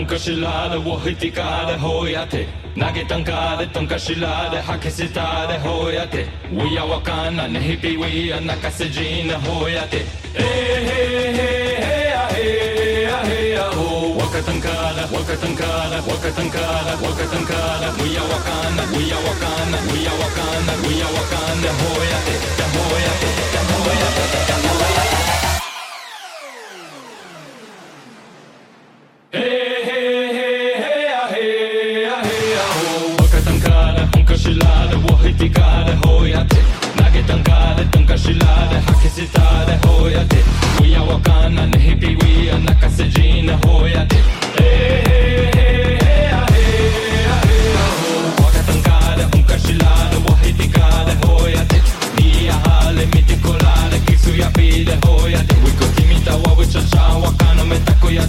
tonkaskillade wohitikade hoyate. Nagetankade tonkaskillade hakesitada hoyate. Wiyawakana nehipiwiya nakasejina hoyate. Wakatankada, wakatankada, wakatankada, wakatankada, wiyawakana, wiyawakana, wiyawakana, wiyawakana, hoyate, hoyate, hoyate, hoyate. tare, wohi tigare, hoiate Nage tangare, tunga shilare, hakisi tare, hoiate Uya wakana, nehi piwia, nakasejine, hoiate Hey, hey, hey, hey, hey, hey, ho Waga tangare, unka shilare, wohi tigare, hoiate Nia hale, miti kolare, kisu ya pide, hoiate Wiko timita, wawi chasha, wakano, metako ya